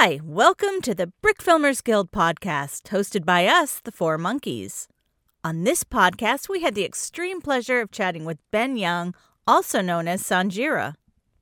Hi, welcome to the Brick Filmers Guild podcast, hosted by us, the Four Monkeys. On this podcast, we had the extreme pleasure of chatting with Ben Young, also known as Sonjira.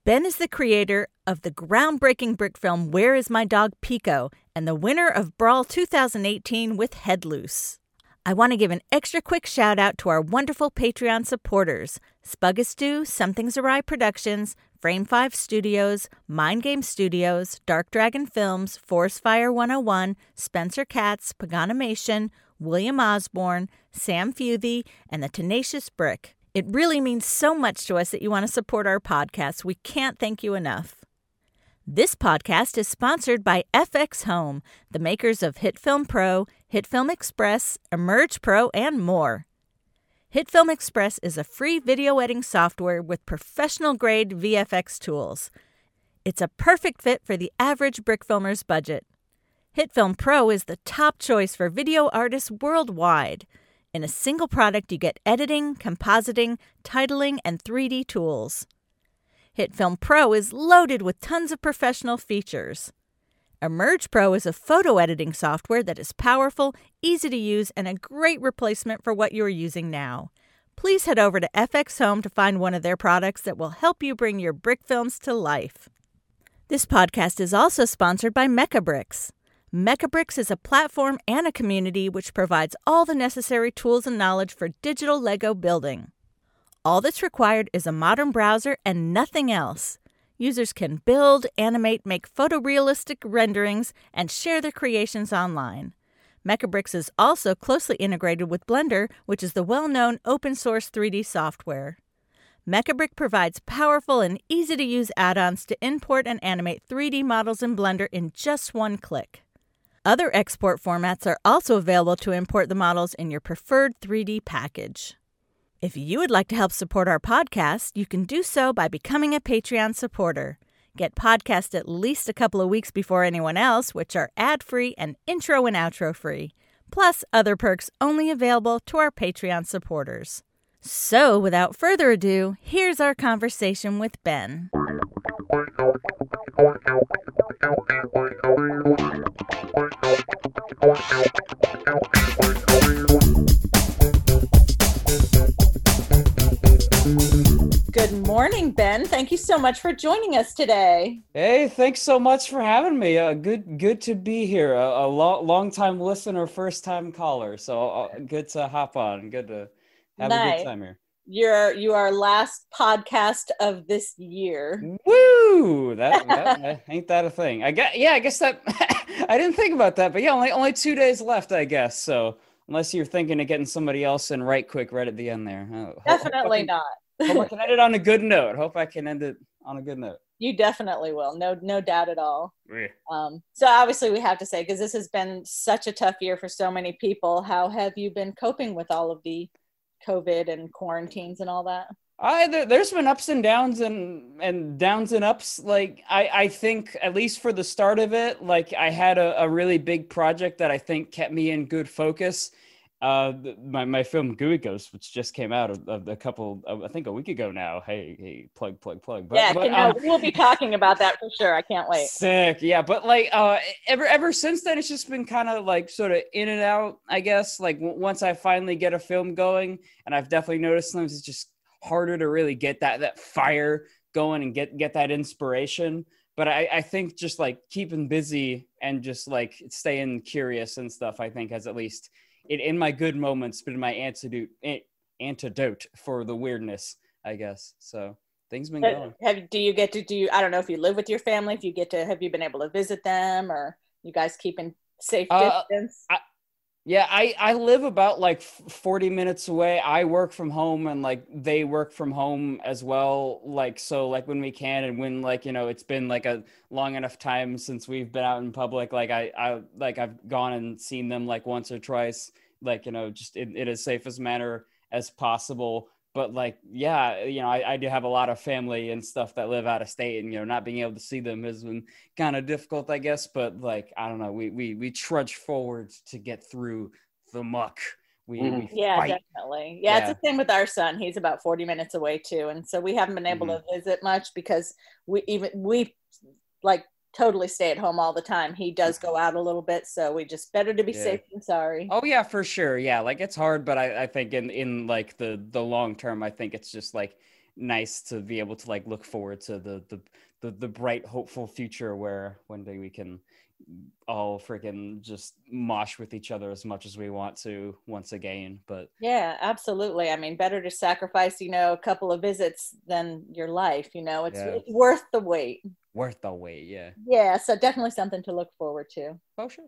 Ben is the creator of the groundbreaking brick film Where Is My Dog Pico and the winner of Brawl 2018 with Head Loose. I want to give an extra quick shout out to our wonderful Patreon supporters Spuggastew, Something's Awry Productions, Frame 5 Studios, Mind Game Studios, Dark Dragon Films, Forest Fire 101, Spencer Katz, Paganimation, William Osborne, Sam Futhy, and the Tenacious Brick. It really means so much to us that you want to support our podcast. We can't thank you enough. This podcast is sponsored by FXHome, the makers of HitFilm Pro, HitFilm Express, Imerge Pro, and more. HitFilm Express is a free video editing software with professional grade VFX tools. It's a perfect fit for the average brick filmer's budget. HitFilm Pro is the top choice for video artists worldwide. In a single product, you get editing, compositing, titling, and 3D tools. HitFilm Pro is loaded with tons of professional features. Imerge Pro is a photo editing software that is powerful, easy to use, and a great replacement for what you are using now. Please head over to FXHome to find one of their products that will help you bring your brick films to life. This podcast is also sponsored by Mecabricks. Mecabricks is a platform and a community which provides all the necessary tools and knowledge for digital Lego building. All that's required is a modern browser and nothing else. Users can build, animate, make photorealistic renderings, and share their creations online. Mecabricks is also closely integrated with Blender, which is the well known open source 3D software. Mecabrick provides powerful and easy to use add ons to import and animate 3D models in Blender in just one click. Other export formats are also available to import the models in your preferred 3D package. If you would like to help support our podcast, you can do so by becoming a Patreon supporter. Get podcasts at least a couple of weeks before anyone else, which are ad free and intro and outro free, plus other perks only available to our Patreon supporters. So, without further ado, here's our conversation with Ben. morning, Ben. Thank you so much for joining us today. Hey, thanks so much for having me. Uh, good, good to be here. A, a lo- long time listener, first time caller. So uh, good to hop on. Good to have nice. a good time here. You're you are last podcast of this year. Woo! That, that ain't that a thing? I guess. Yeah, I guess that. I didn't think about that, but yeah, only only two days left, I guess. So unless you're thinking of getting somebody else in right quick, right at the end there. Oh, Definitely not Hope I can end it on a good note. Hope I can end it on a good note. You definitely will. No, no doubt at all. Yeah. Um, so obviously we have to say, because this has been such a tough year for so many people, how have you been coping with all of the COVID and quarantines and all that? I there, has been ups and downs and and downs and ups. Like I I think at least for the start of it, like I had a, a really big project that I think kept me in good focus uh my, my film gooey goats which just came out a, a couple i think a week ago now. Hey hey plug plug plug. But, yeah but, um, we'll be talking about that for sure. I can't wait. Sick. Yeah but like uh ever ever since then it's just been kind of like sort of in and out i guess. Like w- once i finally get a film going and i've definitely noticed sometimes it's just harder to really get that that fire going and get get that inspiration. But I, I think just like keeping busy and just like staying curious and stuff i think has at least it in my good moments been my antidote antidote for the weirdness, I guess. So things been going. Have do you get to do? I don't know if you live with your family. If you get to, have you been able to visit them, or you guys keeping safe uh, distance? I, yeah, I I live about like 40 minutes away. I work from home and like they work from home as well. Like so like when we can and when like, you know, it's been like a long enough time since we've been out in public, like I I like I've gone and seen them like once or twice, like, you know, just in, in as safest manner as possible but like yeah you know I, I, do have a lot of family and stuff that live out of state and you know not being able to see them has been kind of difficult i guess but like i don't know we we, we trudge forward to get through the muck we, mm-hmm. we yeah fight. definitely yeah, yeah, it's the same with our son he's about 40 minutes away too and so we haven't been able mm-hmm. to visit much because we even we like totally stay at home all the time. He does go out a little bit, so we just better to be Yeah. safe than sorry. Oh yeah, for sure. Yeah, like it's hard, but I, I think in in like the the long term, I think it's just like nice to be able to like look forward to the the the, the bright, hopeful future where one day we can all freaking just mosh with each other as much as we want to once again. But Yeah, absolutely. I mean, better to sacrifice, you know, a couple of visits than your life. You know, it's, Yeah. it's worth the wait. Worth the wait. Yeah. Yeah, so definitely something to look forward to. Oh sure.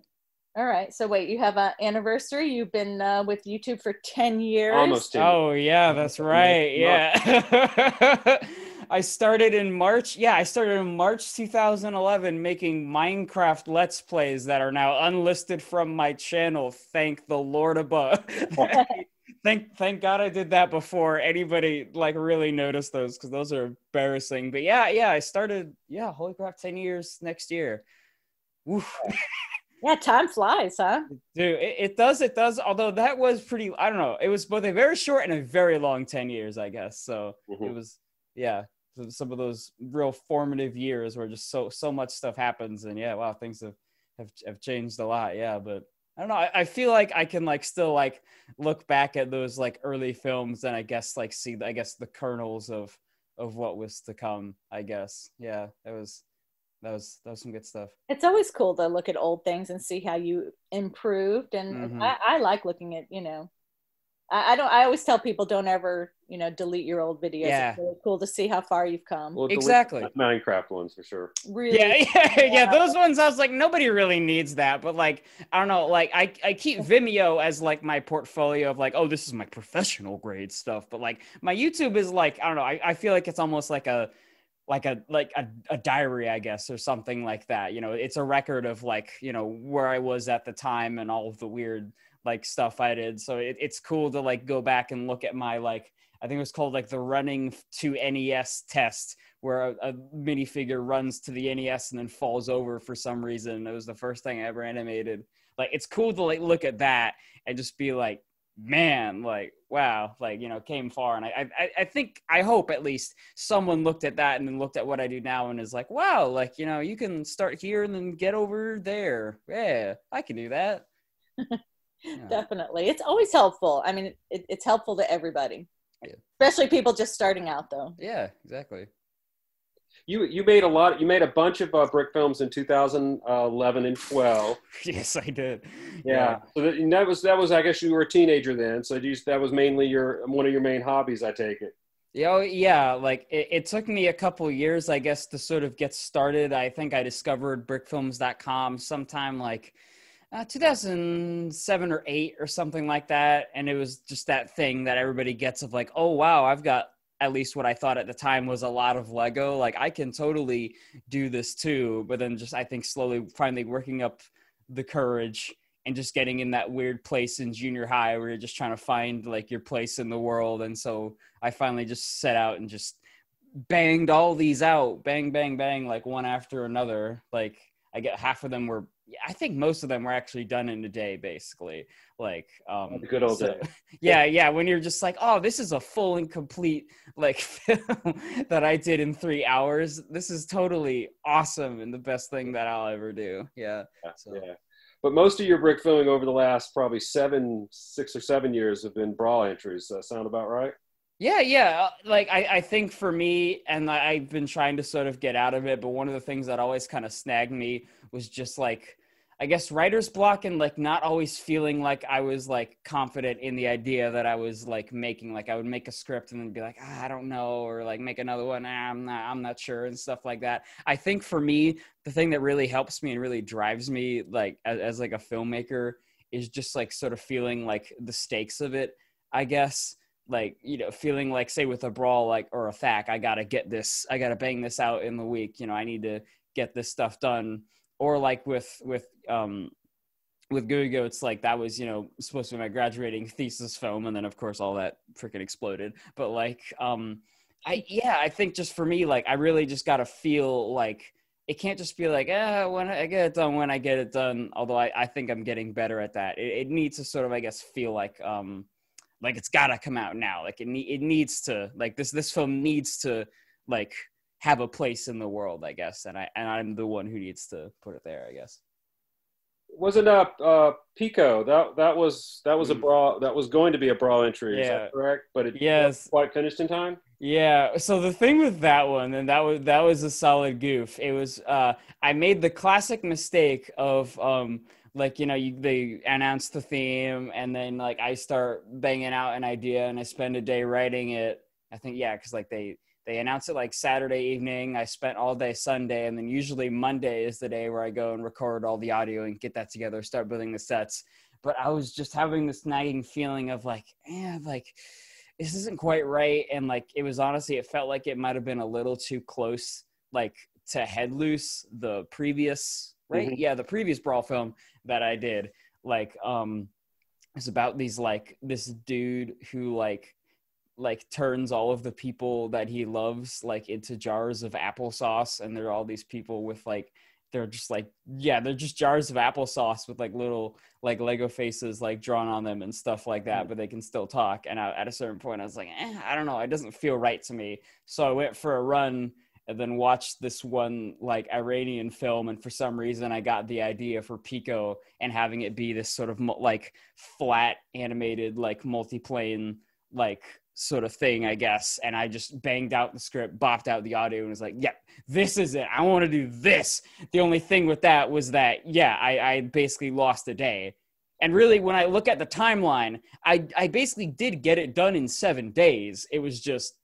All right. So wait, you have an anniversary. You've been uh, with YouTube for ten years. Almost ten. Oh yeah, that's right. Yeah. I started in March. Yeah, I started in March 2011 making Minecraft Let's Plays that are now unlisted from my channel. Thank the Lord above. thank thank God I did that before anybody like really noticed those because those are embarrassing. But yeah, yeah, I started. Yeah, holy crap, 10 years next year. Woof. Yeah, time flies, huh? Dude, it, it does, it does. Although that was pretty, I don't know. It was both a very short and a very long 10 years, I guess. So it Mhm. was, yeah, some of those real formative years where just so, so much stuff happens. And yeah, wow, things have, have, have changed a lot. Yeah. But I don't know. I, I feel like I can like still like look back at those like early films and I guess like see, I guess the kernels of, of what was to come, I guess. Yeah. That was, that was, that was some good stuff. It's always cool to look at old things and see how you improved. And Mhm. I, I like looking at, you know, I, I don't. I always tell people don't ever, you know, delete your old videos. Yeah. It's really cool to see how far you've come. Well, Exactly. Minecraft ones for sure. really, Yeah, yeah, yeah. Those ones I was like, nobody really needs that. But like, I don't know, like I, I keep Vimeo as like my portfolio of like, oh, this is my professional grade stuff. But like my YouTube is like, I don't know, I, I feel like it's almost like a like a like a, a diary, I guess, or something like that. You know, it's a record of like, you know, where I was at the time and all of the weird like stuff I did. So it, it's cool to like go back and look at my like I think it was called like the running to NES test, where a, a minifigure runs to the NES and then falls over for some reason. It was the first thing I ever animated. Like it's cool to like look at that and just be like, man, like wow, like you know, came far. And I I, I think I hope at least someone looked at that and then looked at what I do now and is like, wow, like you know, you can start here and then get over there. Yeah, I can do that. Yeah. definitely. It's always helpful. I mean, it, it's helpful to everybody, Yeah. especially people just starting out, though. Yeah, exactly. You you made a lot. You made a bunch of uh, brick films in 2011 and 12. yes, I did. Yeah. So that, and that was that was I guess you were a teenager then. So you, that was mainly your one of your main hobbies. I take it. Yeah, oh, yeah. Like it, it took me a couple years, I guess, to sort of get started. I think I discovered brickfilms.com sometime like uh, 2007 or 8 or something like that. And it was just that thing that everybody gets of like, oh, wow, I've got at least what I thought at the time was a lot of Lego. Like I can totally do this too. But then just, I think, slowly finally working up the courage and just getting in that weird place in junior high where you're just trying to find like your place in the world. And so I finally just set out and just banged all these out, bang, bang, bang, like one after another. Like I get half of them were, I think most of them were actually done in a day, basically. Like, um, The good old so- days. yeah, yeah. When you're just like, oh, this is a full and complete like film that I did in three hours. This is totally awesome and the best thing that I'll ever do. Yeah. So- Yeah. But most of your brick filming over the last probably seven, six or seven years have been brawl entries. Does that sound about right? Yeah, yeah. uh, Like I, I think for me, and I, I've been trying to sort of get out of it, but one of the things that always kind of snagged me was just like, I guess writer's block and like not always feeling like I was like confident in the idea that I was like making. Like I would make a script and then be like, ah, I don't know, or like make another one. Ah, I'm not, I'm not sure, and stuff like that. I think for me, the thing that really helps me and really drives me, like as, as like a filmmaker, is just like sort of feeling like the stakes of it. I guess like you know feeling like say with a brawl like or a thack i gotta get this i gotta bang this out in the week you know i need to get this stuff done or like with with um with Gugo, it's like that was you know supposed to be my graduating thesis film, and then of course all that freaking exploded. But like, um, I yeah, I think just for me, like I really just gotta feel like it can't just be like, ah, when I get it done, when I get it done. Although I, I think I'm getting better at that. It, it needs to sort of, I guess, feel like um, like it's gotta come out now. Like it ne- it needs to like this this film needs to like have a place in the world, I guess. And I and I'm the one who needs to put it there, I guess. Wasn't uh, uh Pico that that was that was a Mm. brawl that was going to be a brawl entry, is Yeah. that correct? But it Yes. quite finished in time. Yeah. So the thing with that one, and that was that was a solid goof. It was uh I made the classic mistake of um like you know you they announce the theme and then like I start banging out an idea and I spend a day writing it. I think yeah, because like they they announce it like Saturday evening. I spent all day Sunday, and then usually Monday is the day where I go and record all the audio and get that together, start building the sets. But I was just having this nagging feeling of like, eh, like this isn't quite right and like it was honestly it felt like it might have been a little too close like to head loose the previous right Mhm. yeah the previous brawl film that i did like um it's about these like this dude who like like turns all of the people that he loves like into jars of applesauce and there are all these people with like they're just like yeah they're just jars of applesauce with like little like lego faces like drawn on them and stuff like that but they can still talk. And I, at a certain point i was like eh, i don't know. It doesn't feel right to me. So i went for a run and then watched this one like iranian film and for some reason i got the idea for pico and having it be this sort of like flat animated like multiplane like sort of thing, I guess. And I just banged out the script, bopped out the audio, and was like, "Yep, this is it. I want to do this." The only thing with that was that, yeah, I, I basically lost a day. And really, when I look at the timeline, I, I basically did get it done in seven days. It was just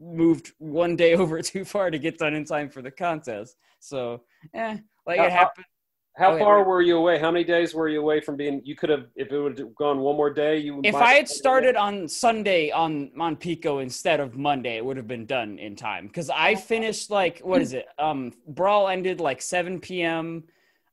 moved one day over too far to get done in time for the contest. So, eh, like How- it happened. How yeah, far right. were you away? How many days were you away from being? You could have, if it would have gone one more day. You. If I had started on Sunday on on Pico instead of Monday, it would have been done in time. Because I finished like what is it? Um, Brawl ended like 7 p.m.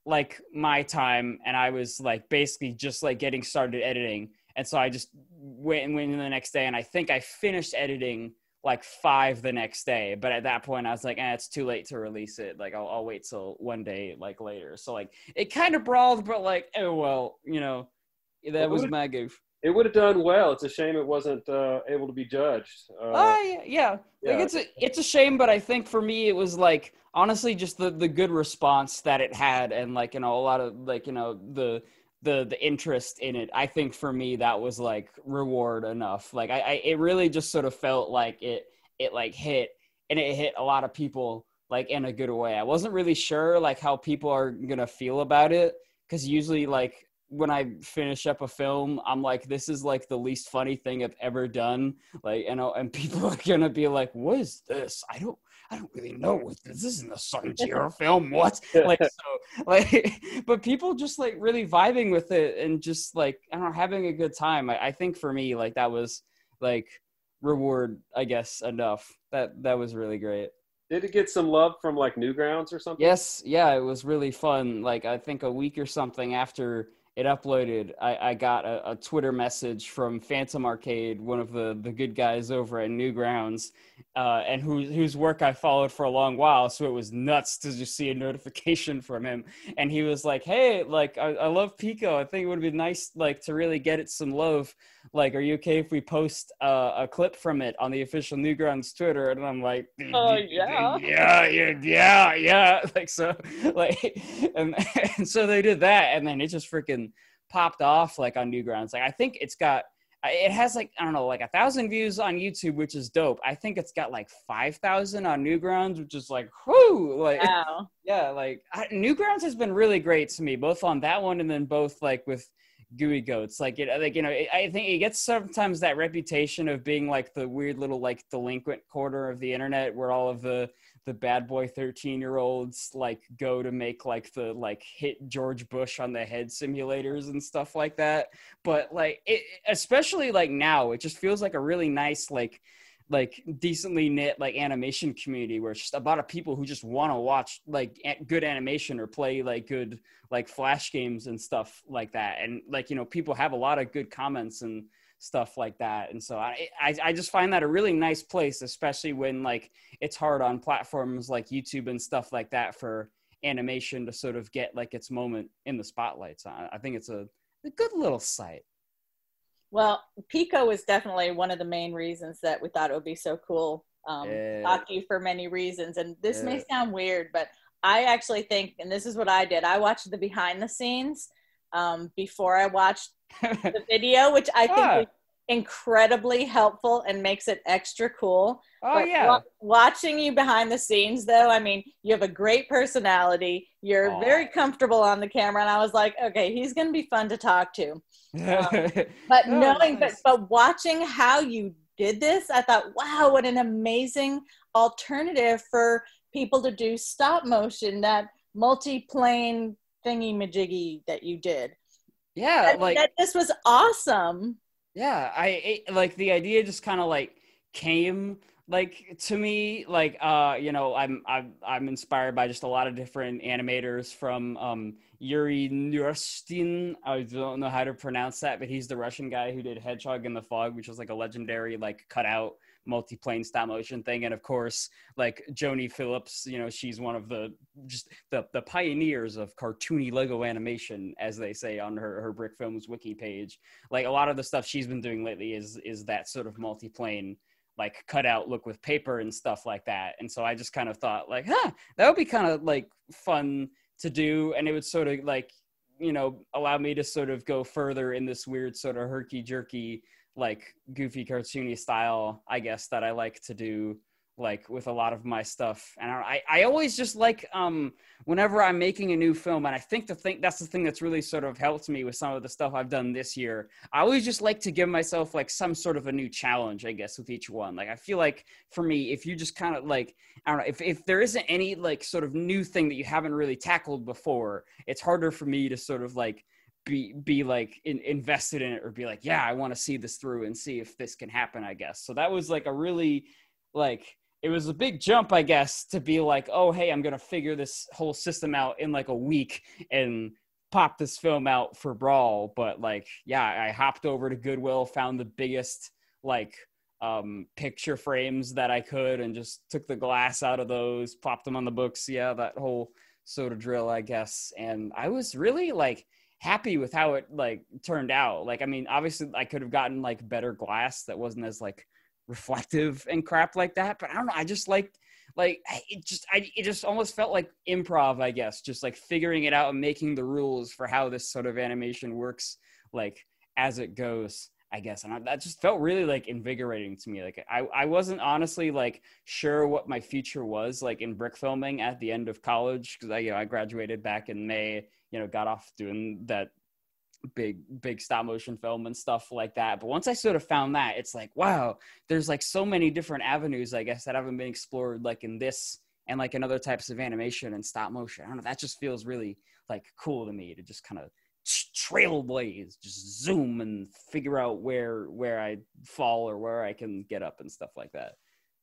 like my time, and I was like basically just like getting started editing, and so I just went and went in the next day, and I think I finished editing like five the next day. But at that point, I was like, eh, it's too late to release it. Like I'll, I'll wait till one day like later. So like it kind of brawled, but like oh well, you know, that was my goof. it would have done well. It's a shame it wasn't uh, able to be judged. Uh, yeah, yeah. yeah. Like it's a it's a shame, but I think for me it was like honestly just the the good response that it had, and like you know a lot of like you know the the the interest in it. I think for me that was like reward enough. Like I, I it really just sort of felt like it it like hit, and it hit a lot of people like in a good way. I wasn't really sure like how people are gonna feel about it because usually like when I finish up a film, I'm like, this is like the least funny thing I've ever done. Like, you know, and people are gonna be like, what is this? I don't I don't really know what this, this isn't a Sonjira film. What? Like so like but people just like really vibing with it and just like I don't know, having a good time. I, I think for me, like that was like reward, I guess, enough. That that was really great. Did it get some love from like Newgrounds or something? Yes, yeah, it was really fun. Like I think a week or something after it uploaded, I, I got a, a Twitter message from Phantom Arcade, one of the, the good guys over at Newgrounds, uh, and who, whose work I followed for a long while. So it was nuts to just see a notification from him. And he was like, "Hey, like I, I love Pico. I think it would be nice, like to really get it some love. Like, are you okay if we post uh, a clip from it on the official Newgrounds Twitter?" And I'm like, Oh, yeah. yeah, yeah, yeah, yeah. Like so, like, and, and so they did that, and then it just freaking popped off like on Newgrounds. Like I think it's got, it has like I don't know, like a thousand views on YouTube, which is dope. I think it's got like five thousand on Newgrounds, which is like, whoo, like Wow. yeah, like I, Newgrounds has been really great to me, both on that one and then both like with Gooey Goats. Like it, like you know, it, I think it gets sometimes that reputation of being like the weird little like delinquent corner of the internet where all of the the bad boy 13 year olds like go to make like the like hit George Bush on the head simulators and stuff like that. But like it, especially like now, it just feels like a really nice like like decently knit like animation community where it's just a lot of people who just want to watch like good animation or play like good like flash games and stuff like that. And like you know people have a lot of good comments and stuff like that. And so I, I i just find that a really nice place especially when like it's hard on platforms like youtube and stuff like that for animation to sort of get like its moment in the spotlight so i, I think it's a, a good little site Well, Pico was definitely one of the main reasons that we thought it would be so cool um, Yeah. talk to you for many reasons. And this may sound weird, but I actually think, and this is what I did. I watched the behind the scenes um, before I watched the video, which I think Ah. Incredibly helpful and makes it extra cool. oh But yeah. wa- watching you behind the scenes, though, I mean, you have a great personality. You're Aw. very comfortable on the camera, and I was like, okay, he's going to be fun to talk to. Um, but Oh, knowing, nice. but but watching how you did this, I thought, wow, what an amazing alternative for people to do stop motion. That multi-plane thingy majiggy that you did. yeah, I mean, like that this was awesome. Yeah i it, like the idea just kind of like came like to me like uh you know i'm i'm i'm inspired by just a lot of different animators from um yuri norstein i don't know how to pronounce that but he's the russian guy who did hedgehog in the fog which was like a legendary like cutout multi-plane stop motion thing. And of course like joni phillips you know she's one of the just the the pioneers of cartoony lego animation as they say on her her brick films wiki page. Like a lot of the stuff she's been doing lately is is that sort of multi-plane like cutout look with paper and stuff like that. And so i just kind of thought like huh that would be kind of like fun to do. And it would sort of like you know allow me to sort of go further in this weird sort of herky jerky like goofy cartoony style i guess that i like to do like with a lot of my stuff. And i i always just like um whenever i'm making a new film and i think the thing that's the thing that's really sort of helped me with some of the stuff i've done this year i always just like to give myself like some sort of a new challenge i guess with each one. Like i feel like for me if you just kind of like i don't know if, if there isn't any like sort of new thing that you haven't really tackled before it's harder for me to sort of like be be like in, invested in it or be like yeah i want to see this through and see if this can happen i guess. So that was like a really like it was a big jump i guess to be like oh hey i'm gonna figure this whole system out in like a week and pop this film out for brawl. But like yeah i hopped over to goodwill found the biggest like um picture frames that i could and just took the glass out of those popped them on the books. Yeah that whole of drill i guess. And i was really like happy with how it like turned out. Like i mean obviously i could have gotten like better glass that wasn't as like reflective and crap like that but i don't know i just liked like it just i it just almost felt like improv i guess just like figuring it out and making the rules for how this sort of animation works like as it goes i guess and I, that just felt really like invigorating to me like i i wasn't honestly like sure what my future was like in brick filming at the end of college because i you know i graduated back in may you know got off doing that big big stop motion film and stuff like that but once i sort of found that it's like wow there's like so many different avenues i guess that haven't been explored like in this and like in other types of animation and stop motion i don't know that just feels really like cool to me to just kind of trailblaze just zoom and figure out where where i fall or where i can get up and stuff like that.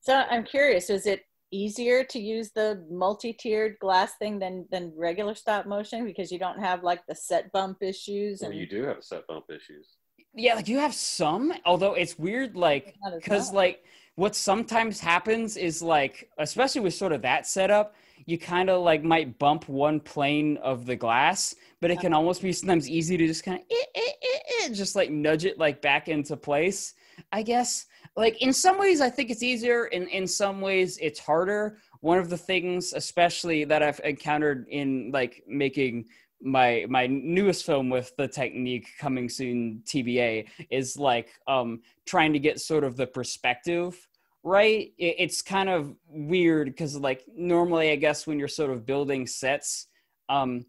So I'm curious, is it easier to use the multi-tiered glass thing than than regular stop motion? Because you don't have like the set bump issues Well, and you do have set bump issues. yeah like you have some although it's weird like because like what sometimes happens is like especially with sort of that setup you kind of like might bump one plane of the glass but it can uh-huh. almost be sometimes easy to just kind of eh, eh, eh, just like nudge it like back into place i guess. Like in some ways i think it's easier and in some ways it's harder. One of the things especially that i've encountered in like making my my newest film with the technique coming soon tba is like um trying to get sort of the perspective right? It's kind of weird because like normally i guess when you're sort of building sets um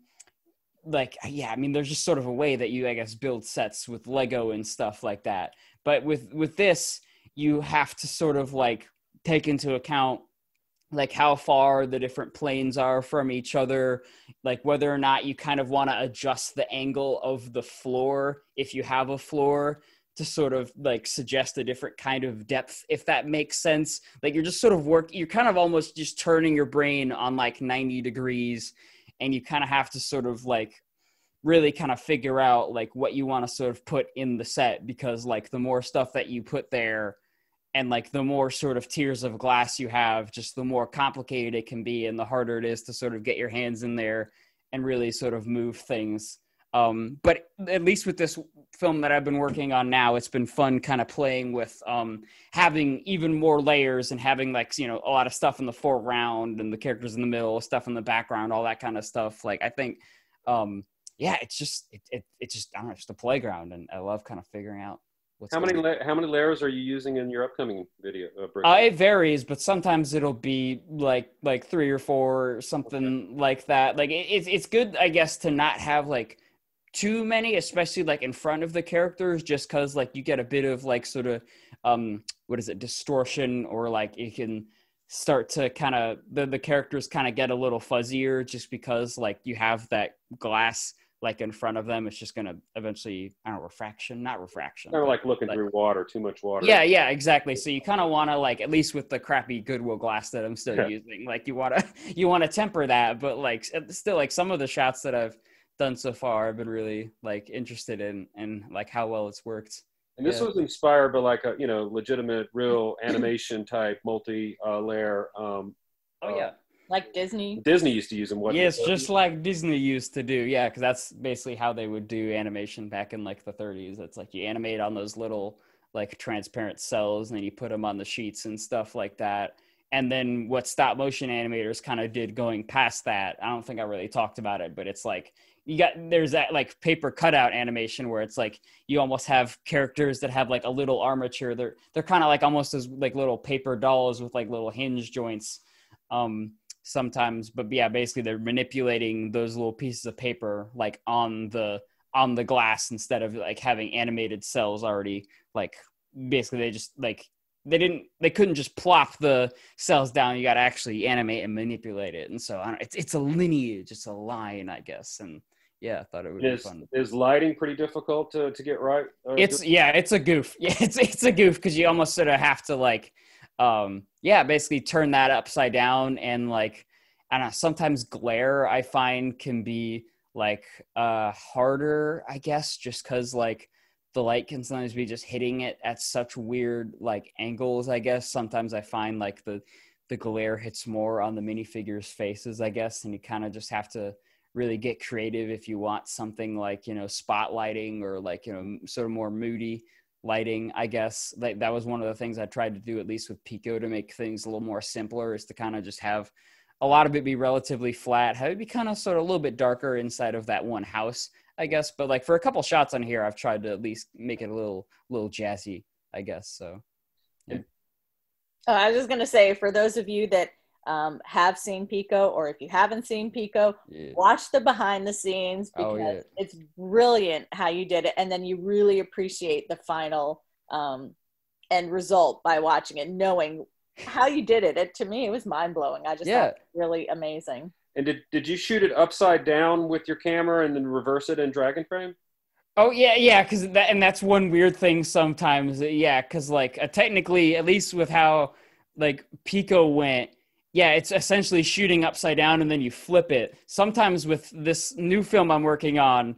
like yeah i mean there's just sort of a way that you i guess build sets with lego and stuff like that. But with with this you have to sort of like take into account like how far the different planes are from each other like whether or not you kind of want to adjust the angle of the floor if you have a floor to sort of like suggest a different kind of depth if that makes sense. Like you're just sort of work you're kind of almost just turning your brain on like 90 degrees and you kind of have to sort of like really kind of figure out like what you want to sort of put in the set because like the more stuff that you put there and like the more sort of tiers of glass you have just the more complicated it can be and the harder it is to sort of get your hands in there and really sort of move things Um, but at least with this film that I've been working on now, it's been fun kind of playing with um, having even more layers and having like you know a lot of stuff in the foreground and the characters in the middle, stuff in the background, all that kind of stuff. Like I think, um, yeah, it's just it, it it's just I don't know, it's just a playground, and I love kind of figuring out. What's How many la- how many layers are you using in your upcoming video? Uh, Uh, it varies, but sometimes it'll be like like three or four, or something like that. Like it, it's it's good, I guess, to not have like too many, especially like in front of the characters, just because like you get a bit of like sort of um what is it distortion or like it can start to kind of the the characters kind of get a little fuzzier just because like you have that glass like in front of them it's just gonna eventually i don't know refraction not refraction but- like looking like- through water, too much water. yeah, yeah, exactly. So you kind of want to like at least with the crappy Goodwill glass that I'm still Yeah. using, like you want to you want to temper that, but like still like some of the shots that I've done so far, I've been really like interested in and like how well it's worked. And this Yeah. was inspired by like a you know legitimate, real animation type multi uh, layer. Um, Oh Uh, yeah, Like Disney. Disney used to use them. What? yes, just like Disney used to do. Yeah, because that's basically how they would do animation back in like the 30s. It's like you animate on those little like transparent cells, and then you put them on the sheets and stuff like that. And then what stop motion animators kind of did going past that, I don't think I really talked about it, but it's like you got there's that like paper cutout animation where it's like you almost have characters that have like a little armature. They're they're kind of like almost as like little paper dolls with like little hinge joints. Um, sometimes. But yeah basically they're manipulating those little pieces of paper like on the on the glass instead of like having animated cells already. Like basically they just like they didn't they couldn't just plop the cells down. You got to actually animate and manipulate it. And so I don't, it's it's a lineage. It's a line i guess. And yeah i thought it would be Is, fun. is lighting pretty difficult to, to get right? Uh, it's yeah it's a goof. Yeah it's it's a goof because you almost sort of have to like um yeah basically turn that upside down and like i don't know sometimes glare i find can be like uh harder i guess just because like the light can sometimes be just hitting it at such weird like angles i guess. Sometimes i find like the the glare hits more on the minifigures faces i guess and you kind of just have to really get creative if you want something like you know spotlighting or like you know sort of more moody lighting i guess. Like that was one of the things i tried to do at least with pico to make things a little more simpler is to kind of just have a lot of it be relatively flat have it be kind of sort of a little bit darker inside of that one house i guess. But like for a couple shots on here i've tried to at least make it a little little jazzy i guess so. Oh, I was just gonna say for those of you that um, have seen Pico, or if you haven't seen Pico, yeah. watch the behind the scenes because Oh, yeah. it's brilliant how you did it, and then you really appreciate the final um, end result by watching it, knowing how you did it. It to me, it was mind blowing. I just Yeah. thought it was really amazing. And did, did you shoot it upside down with your camera and then reverse it in Dragonframe? Oh yeah, yeah, because that and that's one weird thing sometimes. Yeah, because like uh, technically, at least with how like Pico went, yeah, it's essentially shooting upside down and then you flip it. Sometimes with this new film I'm working on,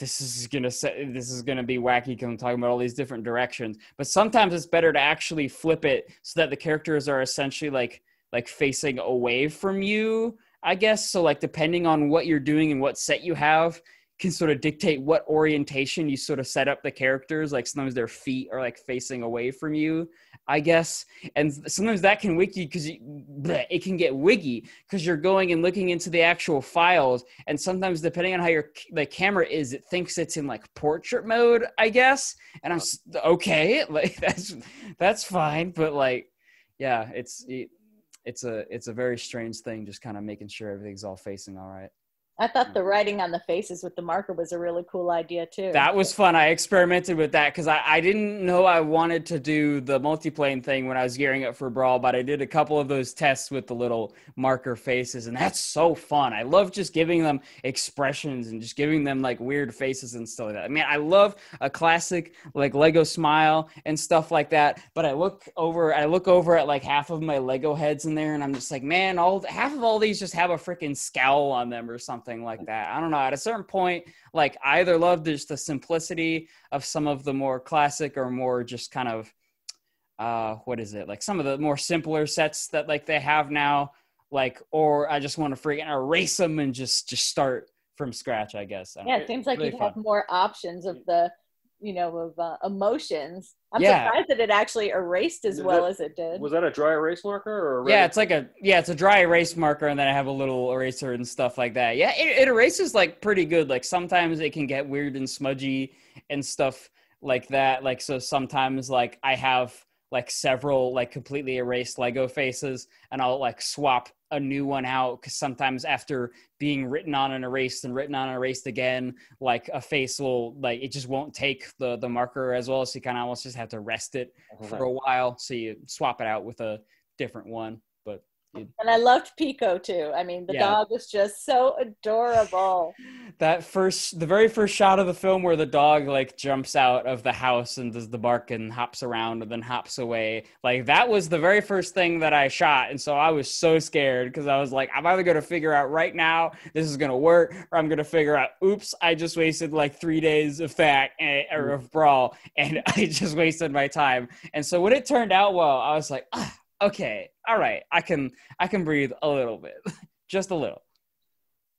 this is gonna say this is gonna be wacky because I'm talking about all these different directions. But sometimes it's better to actually flip it so that the characters are essentially like like facing away from you. I guess so. Like depending on what you're doing and what set you have, can sort of dictate what orientation you sort of set up the characters. Like sometimes their feet are like facing away from you, I guess. And sometimes that can wiki because it can get wiggy because you're going and looking into the actual files. And sometimes depending on how your the camera is, it thinks it's in like portrait mode, I guess. And I'm okay, like that's that's fine. But like, yeah, it's it, it's a it's a very strange thing, just kind of making sure everything's all facing all right. I thought the mm-hmm. writing on the faces with the marker was a really cool idea too. That was fun. I experimented with that because I, I didn't know I wanted to do the multiplane thing when I was gearing up for Brawl, but I did a couple of those tests with the little marker faces, and that's so fun. I love just giving them expressions and just giving them like weird faces and stuff like that. I mean, I love a classic like Lego smile and stuff like that, but I look over, I look over at like half of my Lego heads in there, and I'm just like, man, all half of all these just have a freaking scowl on them or something like that. I don't know. At a certain point, like I either love just the simplicity of some of the more classic or more just kind of uh what is it like some of the more simpler sets that like they have now like or i just want to freaking erase them and just just start from scratch, I guess. I Yeah, know. it seems like Really you'd have more options of the, you know, of uh, emotions. I'm Yeah. surprised that it actually erased as well that- as it did. Was that a dry erase marker or a? Yeah, it's like a yeah, it's a dry erase marker, and then I have a little eraser and stuff like that. Yeah, it, it erases like pretty good. Like sometimes it can get weird and smudgy and stuff like that. Like so sometimes like I have like several like completely erased Lego faces, and I'll like swap a new one out because sometimes after being written on and erased and written on and erased again, like a face will like it just won't take the the marker as well. So you kind of almost just have to rest it uh-huh. for a while. So you swap it out with a different one. But and I loved Pico too. I mean, the Yeah. dog was just so adorable. that first, the very first shot of the film where the dog like jumps out of the house and does the bark and hops around and then hops away, like that was the very first thing that I shot. And so I was so scared because I was like, I'm either going to figure out right now this is going to work or I'm going to figure out, oops, I just wasted like three days of that eh, or of brawl and I just wasted my time. And so when it turned out well, I was like, ah, okay, all right, I can, I can breathe a little bit, just a little.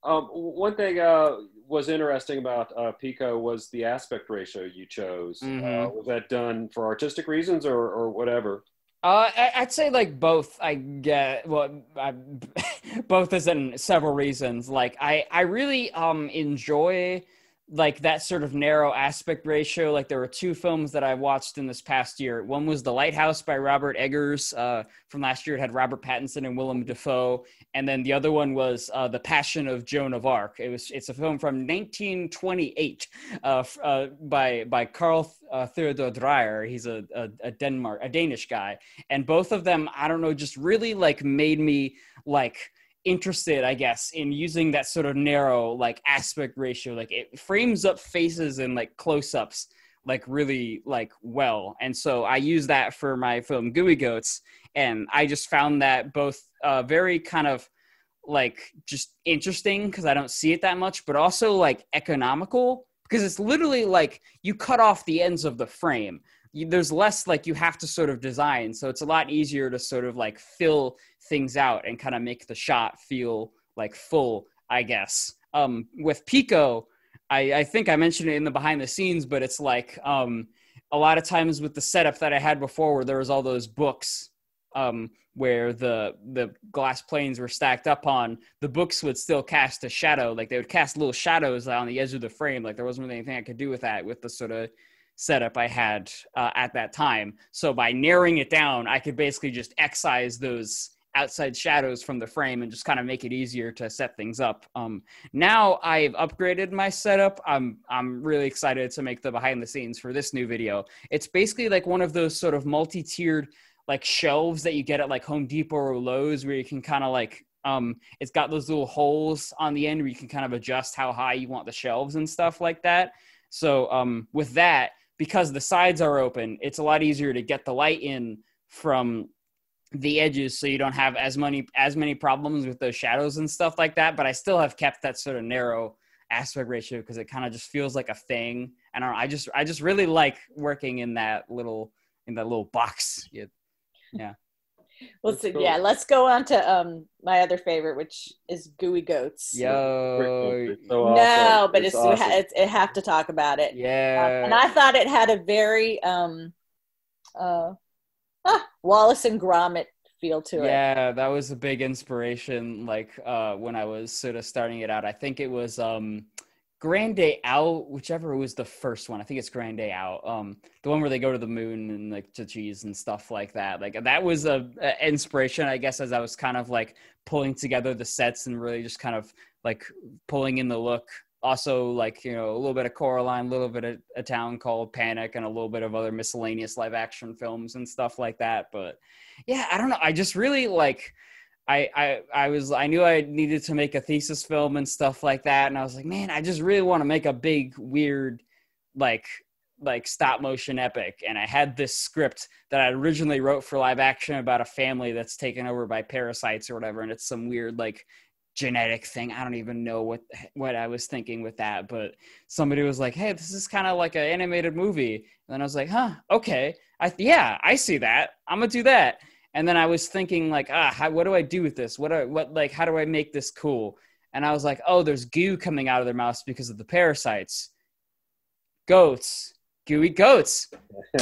Um, one thing uh, was interesting about uh, Pico was the aspect ratio you chose. Uh, Mhm. was that done for artistic reasons or, or whatever? Uh, I, I'd say like both. I get well, I, both as in several reasons. Like I, I really um enjoy like that sort of narrow aspect ratio. Like there were two films that I watched in this past year. One was The Lighthouse by Robert Eggers uh, from last year. It had Robert Pattinson and Willem Dafoe, and then the other one was uh, The Passion of Joan of Arc. It was it's a film from 1928 uh, uh, by by Carl uh, Theodor Dreyer. He's a, a a Denmark a Danish guy, and both of them I don't know just really like made me like interested i guess in using that sort of narrow like aspect ratio. Like it frames up faces and like close-ups like really like well. And so i use that for my film gooey goats and i just found that both uh, very kind of like just interesting because i don't see it that much but also like economical because it's literally like you cut off the ends of the frame. You, there's less like you have to sort of design so it's a lot easier to sort of like fill things out and kind of make the shot feel like full i guess. Um with pico i i think i mentioned it in the behind the scenes but it's like um a lot of times with the setup that i had before where there was all those books um where the the glass planes were stacked up on the books would still cast a shadow. Like they would cast little shadows on the edge of the frame. Like there wasn't really anything i could do with that with the sort of setup I had uh, at that time. So by narrowing it down, I could basically just excise those outside shadows from the frame and just kind of make it easier to set things up. Um, now I've upgraded my setup. I'm I'm really excited to make the behind the scenes for this new video. It's basically like one of those sort of multi-tiered like shelves that you get at like Home Depot or Lowe's where you can kind of like um it's got those little holes on the end where you can kind of adjust how high you want the shelves and stuff like that. So um with that because the sides are open, it's a lot easier to get the light in from the edges so you don't have as many as many problems with those shadows and stuff like that but i still have kept that sort of narrow aspect ratio because it kind of just feels like a thing and I, I just i just really like working in that little in that little box yeah, yeah. Well, That's so, cool. yeah, let's go on to um my other favorite, which is Gooey Goats. yo so no, awesome. but it's, we awesome. ha- it's it have to talk about it. yeah and I thought it had a very um uh Wallace and Gromit feel to it. yeah that was a big inspiration like uh when i was sort of starting it out. I think it was um grand day out whichever was the first one. I think it's grand day out um the one where they go to the moon and like to cheese and stuff like that. Like that was a, a inspiration i guess as i was kind of like pulling together the sets and really just kind of like pulling in the look also like you know a little bit of coraline a little bit of a town called panic and a little bit of other miscellaneous live action films and stuff like that but yeah i don't know i just really like I, I I was I knew I needed to make a thesis film and stuff like that, and I was like, man, I just really want to make a big, weird, like like stop motion epic. And I had this script that I originally wrote for live action about a family that's taken over by parasites or whatever, and it's some weird like genetic thing. I don't even know what what I was thinking with that, but somebody was like, "Hey, this is kind of like an animated movie," and then I was like, "Huh, okay, I yeah, I see that. I'm gonna do that." And then I was thinking like, ah, how, what do I do with this? What, do, what, like, how do I make this cool? and I was like, oh, there's goo coming out of their mouths because of the parasites. Goats, gooey goats.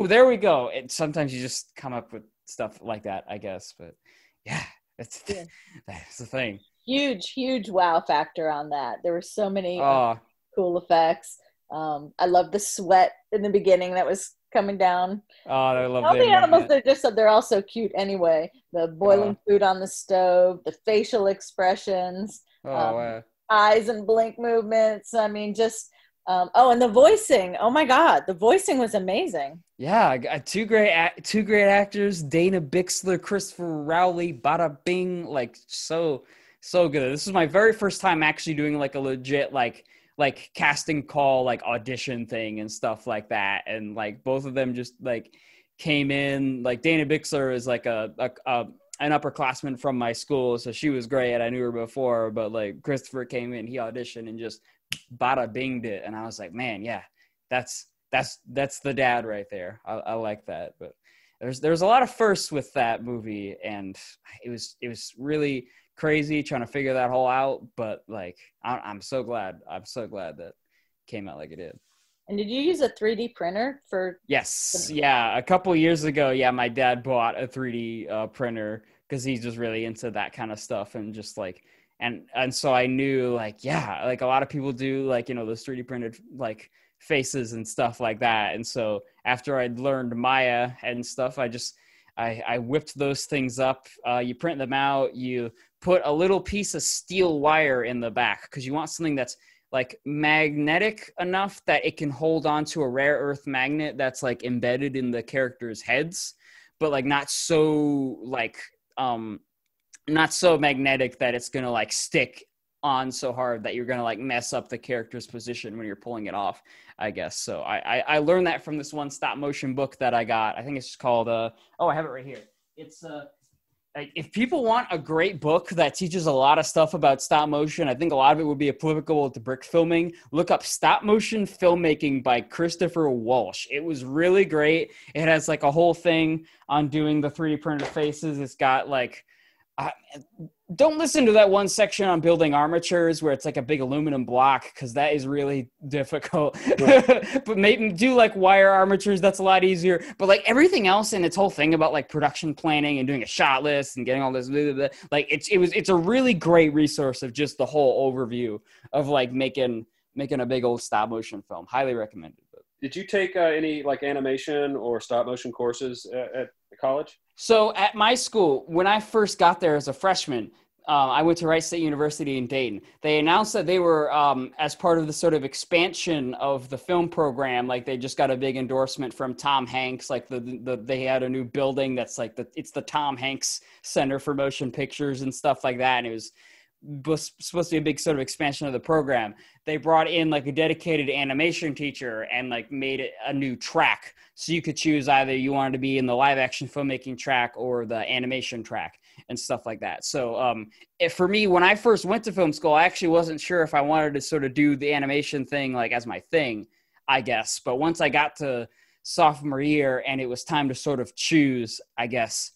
Ooh, there we go. And sometimes you just come up with stuff like that, I guess. But yeah, that's Yeah. that's the thing. Huge, huge wow factor on that. There were so many Oh, cool effects. Um, I love the sweat in the beginning that was coming down. oh, I love All the animals, they're just they're all so cute anyway. The boiling food on the stove, the facial expressions, Oh, um, wow. eyes and blink movements. I mean, just um, oh, and the voicing. Oh my God, the voicing was amazing. Yeah, two great two great actors, Dana Bixler, Christopher Rowley, Bada Bing, like so so good. This is my very first time actually doing like a legit like like casting call like audition thing and stuff like that and like both of them just like came in like Dana Bixler is like a, a, a an upperclassman from my school so she was great I knew her before but like Christopher came in he auditioned and just bada binged it and I was like man yeah that's that's that's the dad right there. I, I like that. But there's there's a lot of firsts with that movie, and it was it was really crazy trying to figure that whole out. But like I, I'm so glad I'm so glad that it came out like it did. And did you use a 3D printer for? Yes, yeah. A couple years ago, yeah, my dad bought a 3D uh, printer because he's just really into that kind of stuff and just like and and so I knew like yeah, like a lot of people do like you know those 3D printed like faces and stuff like that. And so after I'd learned Maya and stuff, I just I, I whipped those things up. Uh, you print them out. You put a little piece of steel wire in the back because you want something that's like magnetic enough that it can hold on to a rare earth magnet that's like embedded in the characters' heads, but like not so like um not so magnetic that it's gonna like stick on so hard that you're gonna like mess up the character's position when you're pulling it off. I guess so. I I, I learned that from this one stop motion book that I got. I think it's called uh oh I have it right here. It's uh like if people want a great book that teaches a lot of stuff about stop motion, I think a lot of it would be applicable to brick filming. Look up Stop Motion Filmmaking by Christopher Walsh. It was really great. It has like a whole thing on doing the 3D printed faces. It's got like uh, don't listen to that one section on building armatures where it's like a big aluminum block because that is really difficult. but maybe do like wire armatures. That's a lot easier. But like everything else and its whole thing about like production planning and doing a shot list and getting all this, blah, blah, blah, like it's it was it's a really great resource of just the whole overview of like making making a big old stop motion film. Highly recommended. Did you take uh, any like animation or stop motion courses at, at college? So at my school, when I first got there as a freshman, uh, I went to Wright State University in Dayton. They announced that they were, um, as part of the sort of expansion of the film program, like they just got a big endorsement from Tom Hanks. Like the, the they had a new building that's like the it's the Tom Hanks Center for Motion Pictures and stuff like that, and it was was supposed to be a big sort of expansion of the program. They brought in like a dedicated animation teacher and like made it a new track. So you could choose either you wanted to be in the live action filmmaking track or the animation track and stuff like that. So um, for me, when I first went to film school, I actually wasn't sure if I wanted to sort of do the animation thing like as my thing, I guess. But once I got to sophomore year and it was time to sort of choose, I guess,